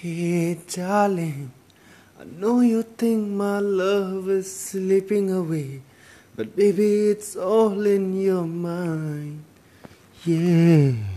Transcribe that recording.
Hey, darling, I know you think my love is slipping away, but baby, it's all in your mind. Yeah.